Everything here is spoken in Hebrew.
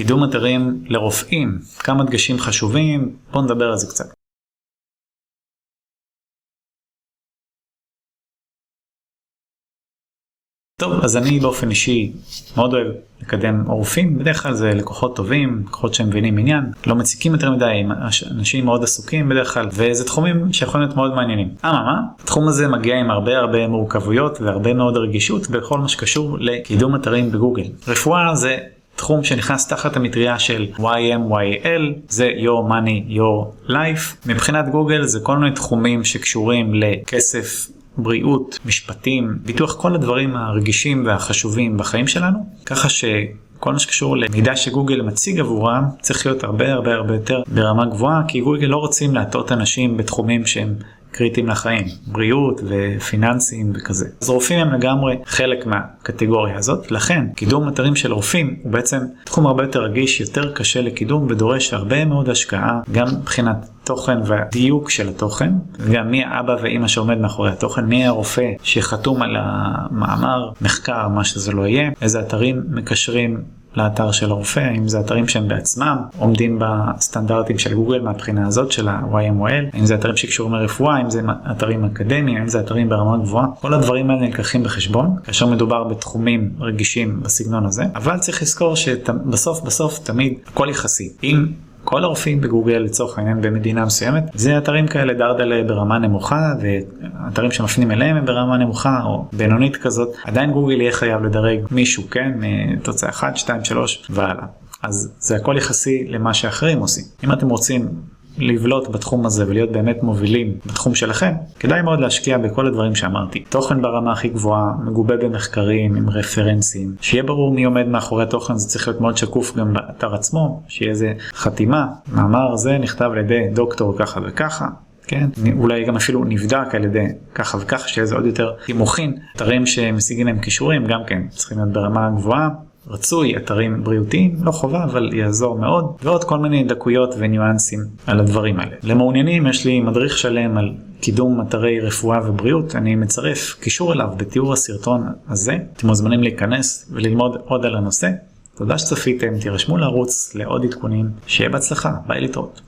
קידום אתרים לרופאים, כמה דגשים חשובים, בואו נדבר על זה קצת. טוב, אז אני באופן אישי מאוד אוהב לקדם רופאים, בדרך כלל זה לקוחות טובים, לקוחות שהם מבינים עניין, לא מציקים יותר מדי, אנשים מאוד עסוקים בדרך כלל, וזה תחומים שיכולים להיות מאוד מעניינים. אממה, התחום הזה מגיע עם הרבה הרבה מורכבויות והרבה מאוד רגישות בכל מה שקשור לקידום אתרים בגוגל. רפואה זה תחום שנכנס תחת המטריה של YMYL, זה your money your life. מבחינת גוגל זה כל מיני תחומים שקשורים לכסף, בריאות, משפטים, ביטוח, כל הדברים הרגישים והחשובים בחיים שלנו, ככה שכל מה שקשור למידע שגוגל מציג עבורם צריך להיות הרבה הרבה הרבה יותר ברמה גבוהה, כי גוגל לא רוצים להטעות אנשים בתחומים שהם קריטיים לחיים, בריאות ופיננסים וכזה. אז רופאים הם לגמרי חלק מהקטגוריה הזאת, לכן קידום אתרים של רופאים הוא בעצם תחום הרבה יותר רגיש, יותר קשה לקידום ודורש הרבה מאוד השקעה, גם מבחינת תוכן והדיוק של התוכן, וגם מי האבא ואימא שעומד מאחורי התוכן, מי הרופא שחתום על המאמר, מחקר, מה שזה לא יהיה, איזה אתרים מקשרים לאתר של הרופא, האם זה אתרים שהם בעצמם עומדים בסטנדרטים של גוגל מהבחינה הזאת של ה-YMOL, האם זה אתרים שקשורים לרפואה, האם זה אתרים אקדמיים, האם זה אתרים ברמה גבוהה, כל הדברים האלה נלקחים בחשבון כאשר מדובר בתחומים רגישים בסגנון הזה, אבל צריך לזכור שבסוף בסוף תמיד הכל יחסי. אם כל הרופאים בגוגל לצורך העניין במדינה מסוימת זה אתרים כאלה דרדלה ברמה נמוכה ואתרים שמפנים אליהם הם ברמה נמוכה או בינונית כזאת. עדיין גוגל יהיה חייב לדרג מישהו כן תוצאה 1 2 3 והלאה. אז זה הכל יחסי למה שאחרים עושים. אם אתם רוצים לבלוט בתחום הזה ולהיות באמת מובילים בתחום שלכם, כדאי מאוד להשקיע בכל הדברים שאמרתי. תוכן ברמה הכי גבוהה, מגובה במחקרים, עם רפרנסים, שיהיה ברור מי עומד מאחורי התוכן, זה צריך להיות מאוד שקוף גם באתר עצמו, שיהיה איזה חתימה, מאמר זה נכתב על ידי דוקטור ככה וככה. כן, אולי גם אפילו נבדק על ידי ככה וככה, שיהיה זה עוד יותר תימוכין. אתרים שמשיגים להם כישורים גם כן צריכים להיות ברמה גבוהה. רצוי, אתרים בריאותיים, לא חובה, אבל יעזור מאוד, ועוד כל מיני דקויות וניואנסים על הדברים האלה. למעוניינים יש לי מדריך שלם על קידום אתרי רפואה ובריאות, אני מצרף קישור אליו בתיאור הסרטון הזה, אתם מוזמנים להיכנס וללמוד עוד על הנושא. תודה שצפיתם, תירשמו לערוץ לעוד עדכונים, שיהיה בהצלחה, ביי להתראות.